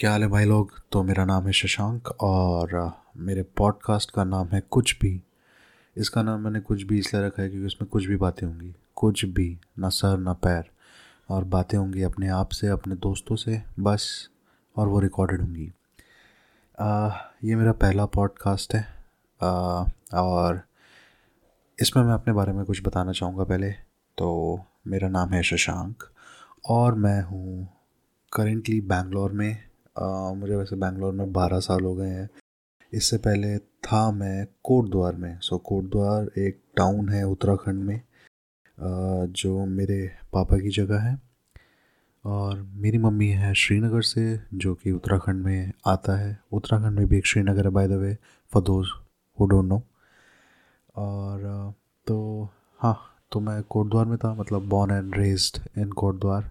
क्या हाल है भाई लोग? तो मेरा नाम है शशांक और मेरे पॉडकास्ट का नाम है कुछ भी। इसका नाम मैंने कुछ भी इसलिए रखा है क्योंकि उसमें कुछ भी बातें होंगी। कुछ भी ना सर ना पैर। और बातें होंगी अपने आप से अपने दोस्तों से बस और वो रिकॉर्डेड होंगी। ये मेरा पहला पॉडकास्ट है। अ, और इसमें मैं अपने बारे में कुछ बताना चाहूँगा पहले। तो मेरा नाम है शशांक और मैं हूँ करेंटली बैंगलोर में। मुझे वैसे बैंगलोर में बारह साल हो गए हैं। इससे पहले था मैं कोटद्वार में। सो कोटद्वार एक टाउन है उत्तराखंड में जो मेरे पापा की जगह है। और मेरी मम्मी है श्रीनगर से, जो कि उत्तराखंड में आता है। उत्तराखंड में भी एक श्रीनगर है by the way for those who don't know और तो हाँ तो मैं कोटद्वार में था मतलब born and raised in Kotdwar.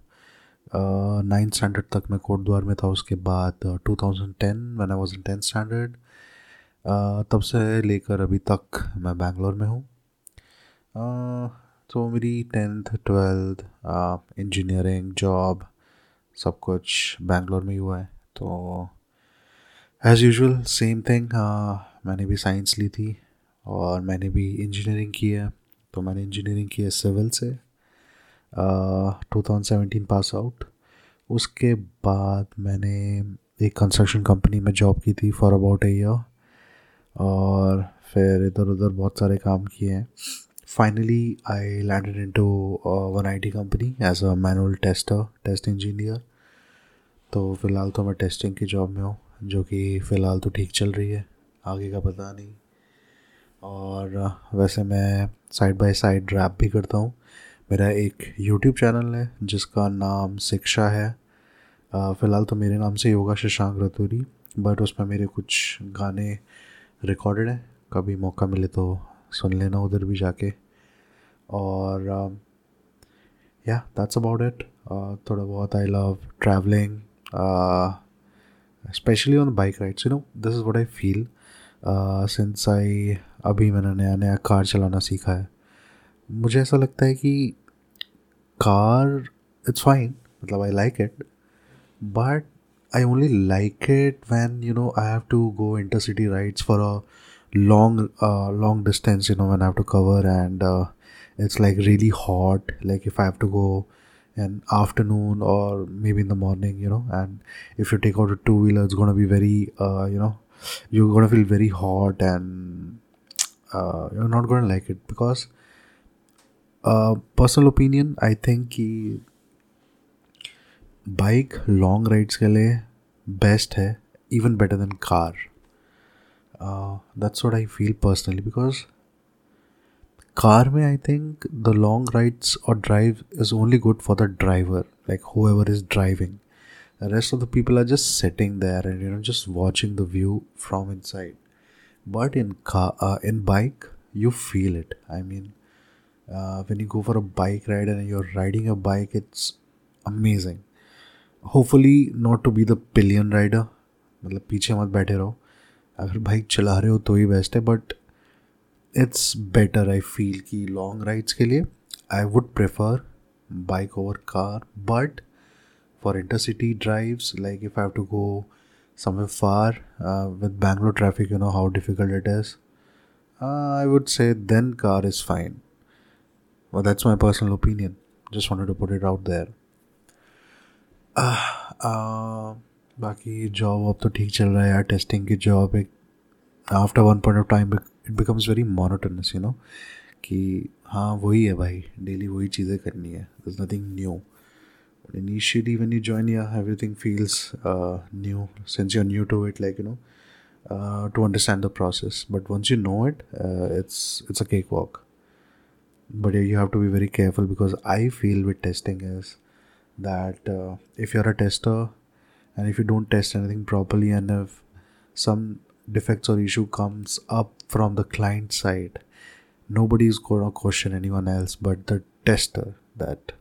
Ninth standard तक मैं कोटद्वार में था, उसके बाद टू थाउज़ेंड टेन मैन वॉज़ इन टेंथ स्टैंडर्ड तब से लेकर अभी तक मैं बैंगलोर में हूँ। तो मेरी टेंथ ट्वेल्थ इंजीनियरिंग जॉब सब कुछ बैंगलोर में ही हुआ है। तो एज़ यूजल सेम थिंग मैंने भी साइंस ली थी और मैंने भी इंजीनियरिंग की है। तो मैंने इंजीनियरिंग की है सिविल से। Two thousand seventeen pass out उसके बाद मैंने एक कंस्ट्रक्शन कंपनी में जॉब की थी फॉर अबाउट ए ईयर और फिर इधर उधर बहुत सारे काम किए हैं। Finally I landed into one IT company as a manual tester test engineer तो फ़िलहाल तो मैं टेस्टिंग की जॉब में हूँ, जो कि फ़िलहाल तो ठीक चल रही है। आगे का पता नहीं। और, वैसे मैं साइड बाय साइड रैप भी करता हूँ। मेरा एक यूट्यूब चैनल है, जिसका नाम शिक्षा है। फ़िलहाल तो मेरे नाम से होगा शशांक रतूरी बट उसमें मेरे कुछ गाने रिकॉर्डेड हैं। कभी मौका मिले तो सुन लेना उधर भी जाके। और या दैट्स अबाउट इट थोड़ा बहुत I love travelling specially on bike rides you know this is what I feel since I अभी मैंने नया नया कार चलाना सीखा है। मुझे ऐसा लगता है कि कार इट्स फाइन मतलब I like it but I only like it when you know I have to go intercity rides for a long, uh, long distance. You know when I have to cover and uh, it's like really hot. Like if I have to go in afternoon or maybe in the morning, you know, and if you take out a two wheeler, it's gonna be very, uh, you know, you're gonna feel very hot and uh, you're not gonna like it because. personal opinion I think कि bike long rides के लिए best है even better than car that's what I feel personally because car में I think the long rides और drive is only good for the driver like whoever is driving rest of the people are just sitting there and you know just watching the view from inside but in in bike you feel it I mean uh, when you go for a bike ride and you're riding a bike it's amazing hopefully not to be the pillion rider मतलब पीछे मत बैठे रहो अगर bike चला रहे हो तो ही बेस्ट है but it's better I feel कि लॉन्ग राइड्स के लिए I would prefer bike over car but for intercity drives like if I have to go somewhere far with Bangalore traffic you know how difficult it is I would say then car is fine Well, that's my personal opinion. Just wanted to put it out there. Uh, uh, बाकी job अब तो ठीक चल रहा है यार testing की job एक after one point of time it becomes very monotonous you know कि हाँ वही है भाई डेली वही चीज़ें करनी है। Is nothing new initially when you join या everything feels new since you are new to it like you know to understand the process but once you know it it's it's a cake walk but yeah, you have to be very careful because i feel with testing is that uh, if you're a tester and if you don't test anything properly and if some defects or issue comes up from the client side nobody is going to question anyone else but the tester that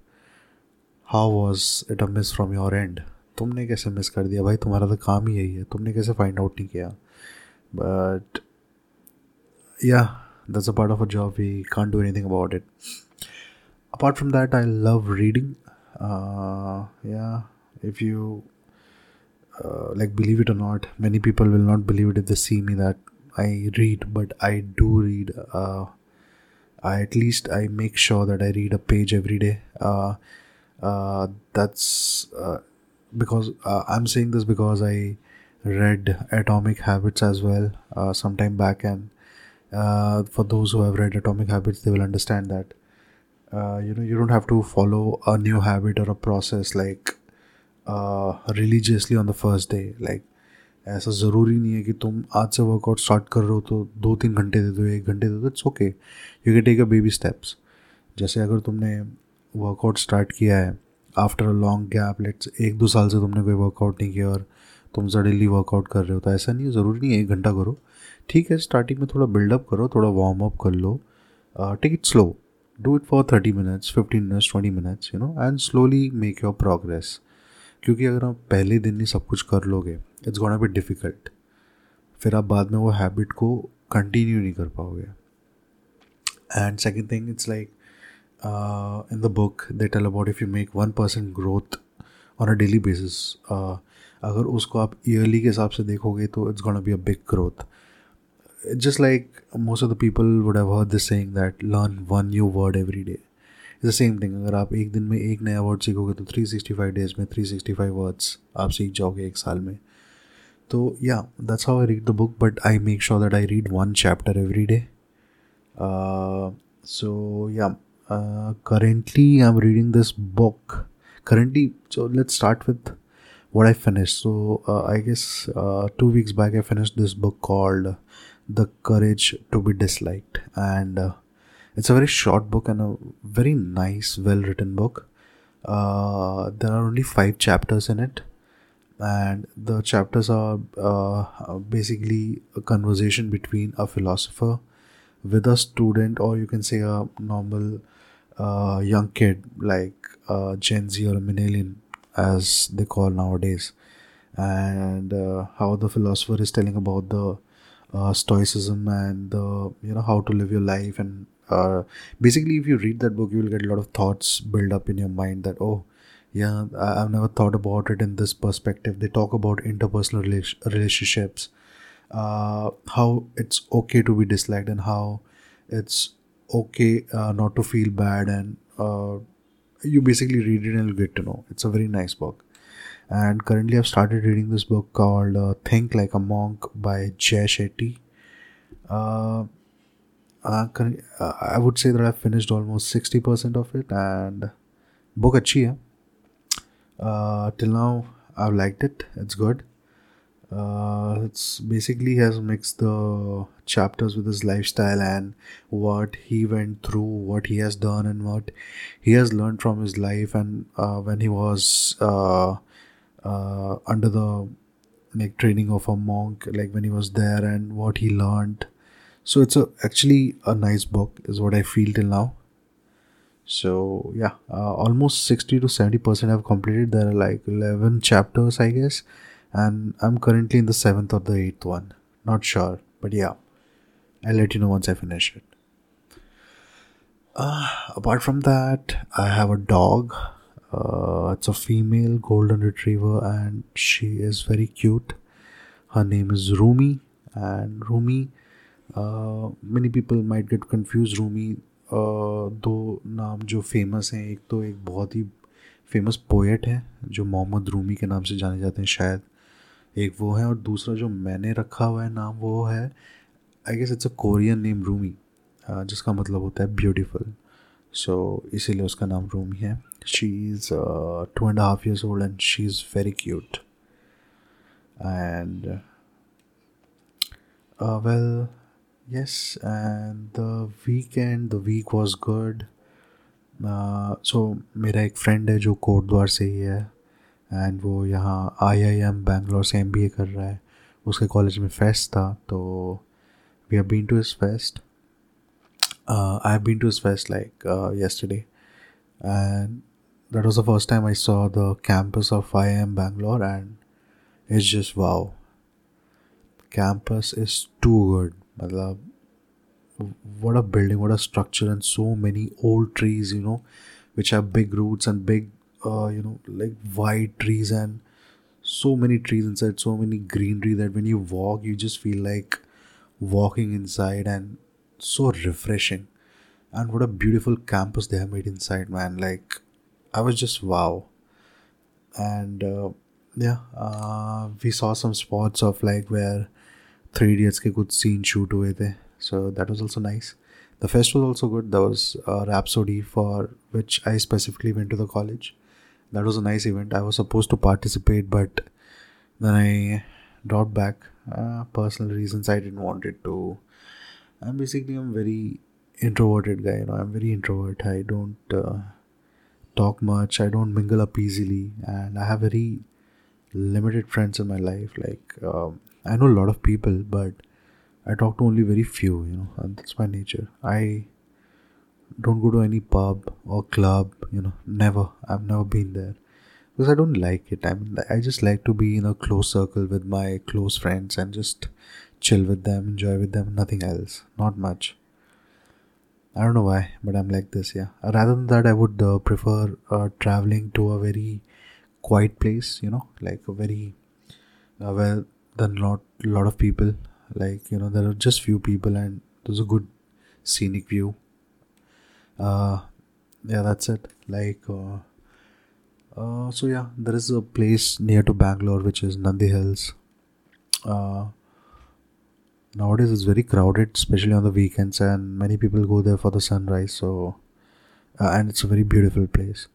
how was it a miss from your and तुमने कैसे miss कर दिया भाई तुम्हारा तो काम ही यही है तुमने कैसे फाइंड आउट नहीं किया बट या that's a part of a job. We can't do anything about it. Apart from that i love reading. Uh, yeah if you uh, like believe it or not many people will not believe it if they see me that i read but i do read uh, I, at least i make sure that i read a page every day. Uh, uh, that's uh, because uh, i'm saying this because i read atomic habits as well uh, sometime back and uh, for those who have read Atomic Habits, they will understand that uh, you know you don't have to follow a new habit or a process like religiously on the first day. Like ऐसा ज़रूरी नहीं है कि तुम आज से workout start कर रहे हो तो दो तीन घंटे दे दो एक घंटे दे दो it's okay you can take a baby steps जैसे अगर तुमने वर्कआउट स्टार्ट किया है after a long gap let's एक दो साल से तुमने कोई वर्कआउट नहीं किया और तुम सडनली वर्कआउट कर रहे हो तो ऐसा नहीं है ज़रूरी नहीं है एक घंटा करो। ठीक है स्टार्टिंग में थोड़ा बिल्डअप करो, थोड़ा वार्म अप कर लो। Take it slow do it for thirty minutes fifteen minutes twenty minutes you know and slowly make your progress क्योंकि अगर आप पहले दिन ही सब कुछ कर लोगे इट्स गोना बी डिफ़िकल्ट फिर आप बाद में वो हैबिट को कंटिन्यू नहीं कर पाओगे। And second thing it's like in the book they tell about if you make one percent growth on a daily basis अगर उसको आप ईयरली के हिसाब से देखोगे तो it's gonna be a big growth just like most of the people would have heard this saying that learn one new word every day is the same thing अगर आप एक दिन में एक नया वर्ड सीखोगे तो थ्री सिक्सटी फाइव डेज में थ्री सिक्सटी फाइव वर्ड्स आप सीख जाओगे एक साल में तो या that's how I read the book but I make sure that I read one chapter every day so या currently i'm reading this book currently so let's start with what i finished so uh, i guess uh, two weeks back i finished this book called the courage to be disliked. And uh, it's a very short book and a very nice, well written book. Uh, there are only five chapters in it, and the chapters are uh, basically a conversation between a philosopher with a student, or you can say a normal uh, young kid like Gen Z or a millennial, as they call nowadays, and uh, how the philosopher is telling about the uh, stoicism and the you know how to live your life and uh, basically if you read that book you will get a lot of thoughts build up in your mind that oh yeah i've never thought about it in this perspective. They talk about interpersonal relationships uh, how it's okay to be disliked and how it's okay uh, not to feel bad and uh, you basically read it and you get to know. It's a very nice book and currently I've started reading this book called uh, Think Like a Monk by Jay Shetty. Uh, uh, uh I would say that I've finished almost 60% of it and book. Uh, till now I've liked it. It's good. Uh, it's basically has mixed the chapters with his lifestyle and what he went through, what he has done, and what he has learned from his life and uh, when he was uh, uh, under the like training of a monk like when he was there and what he learned. So it's a, actually a nice book is what i feel till now. So yeah uh, almost 60 to 70 percent have completed. There are like 11 chapters i guess. And i'm currently in the seventh or the eighth one. Not sure but yeah. I'll let you know once i finish it. Uh, apart from that i have a dog uh, it's a female golden retriever and she is very cute. Her name is rumi and rumi uh, many people might get confuse Rumi दो नाम जो famous हैं एक तो एक बहुत ही famous poet है जो मोहम्मद रूमी के नाम से जाने जाते हैं शायद। एक वो है और दूसरा जो मैंने रखा हुआ है नाम वो है I guess it's a Korean name Rumi जिसका मतलब होता है ब्यूटीफुल सो इसीलिए उसका नाम रूमी है। She is two and half years old and she is very cute and well yes and the weekend the week was good. So uh, मेरा एक फ्रेंड है जो कोटद्वार से ही है एंड वो यहाँ आई आई एम बैंगलोर से एम बी ए कर रहा है। उसके कॉलेज में फेस्ट था तो we have been to his fest uh, I've been to his fest like uh, yesterday, and that was the first time I saw the campus of IIM Bangalore, and it's just wow. Campus is too good. What a building, what a structure, and so many old trees, you know, which have big roots and big, uh, you know, like wide trees and so many trees inside, so many greenery that when you walk, you just feel like walking inside and so refreshing. And what a beautiful campus they have made inside, man. Like, I was just wow. And uh, yeah, uh, we saw some spots of like where Three Idiots ke kuch scene shoot hue the. So that was also nice. The fest was also good. There was a Rhapsody for which I specifically went to the college. That was a nice event. I was supposed to participate, but then I dropped back. Uh, personal reasons I didn't want it to. I'm basically I'm very introverted guy. You know, I'm very introvert. I don't uh, talk much. I don't mingle up easily, and I have very limited friends in my life. Like um, I know a lot of people, but I talk to only very few. You know, and that's my nature. I don't go to any pub or club. You know, never. I've never been there because I don't like it. I mean, I just like to be in a close circle with my close friends and just chill with them, enjoy with them, nothing else. Not much. I don't know why, but I'm like this, yeah. Rather than that, I would uh, prefer uh, traveling to a very quiet place, you know, like a very uh, where there are not a lot of people, like you know, there are just few people and there's a good scenic view. Uh, yeah, that's it. Like, uh, uh, so yeah, there is a place near to Bangalore which is Nandi Hills. Uh, nowadays it's very crowded, especially on the weekends, and many people go there for the sunrise. So, uh, and it's a very beautiful place.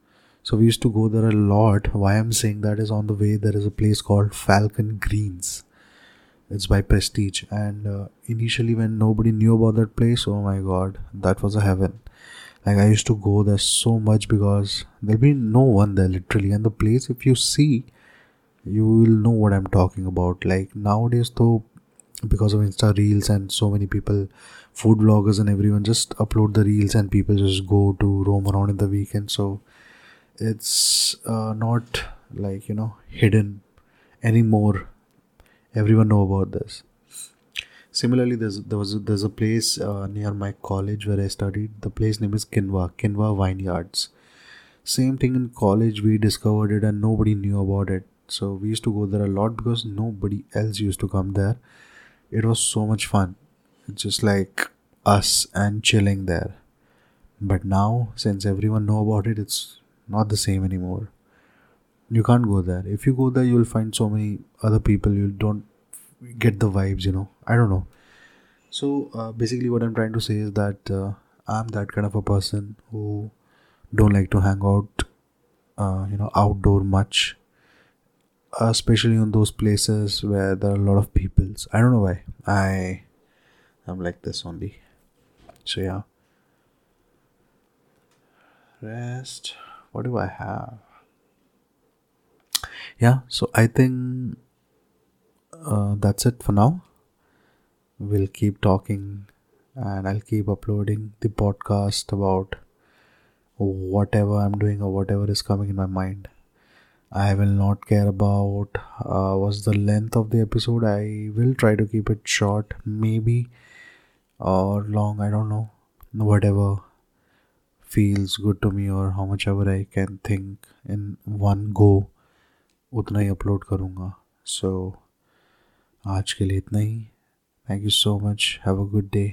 So we used to go there a lot. Why I'm saying that is on the way there is a place called Falcon Greens. It's by Prestige, and uh, initially when nobody knew about that place, oh my god, that was a heaven. Like I used to go there so much because there'll be no one there literally, and the place if you see, you will know what I'm talking about. Like nowadays, though, because of Insta Reels and so many people, food vloggers and everyone just upload the reels and people just go to roam around in the weekend. So it's uh, not like you know hidden anymore. Everyone know about this. Similarly there's there was there's a place uh, near my college where i studied. The place name is kinwa kinwa vineyards same thing in college we discovered it and nobody knew about it. So we used to go there a lot because nobody else used to come there it was so much fun. It's just like us and chilling there. But now since everyone know about it it's not the same anymore. You can't go there. If you go there you'll find so many other people. You don't get the vibes you know. I don't know. So uh, basically what i'm trying to say is that uh, i'm that kind of a person who don't like to hang out uh, you know outdoor much especially on those places where there are a lot of peoples i don't know why i i'm like this only so yeah rest what do I have? Yeah, so I think uh, that's it for now. We'll keep talking and I'll keep uploading the podcast about whatever I'm doing or whatever is coming in my mind. I will not care about uh, what's the length of the episode. I will try to keep it short, maybe, or long. I don't know. Whatever feels good to me or how much ever I can think in one go उतना ही upload करूँगा सो so, आज के लिए इतना ही thank you so much have a good day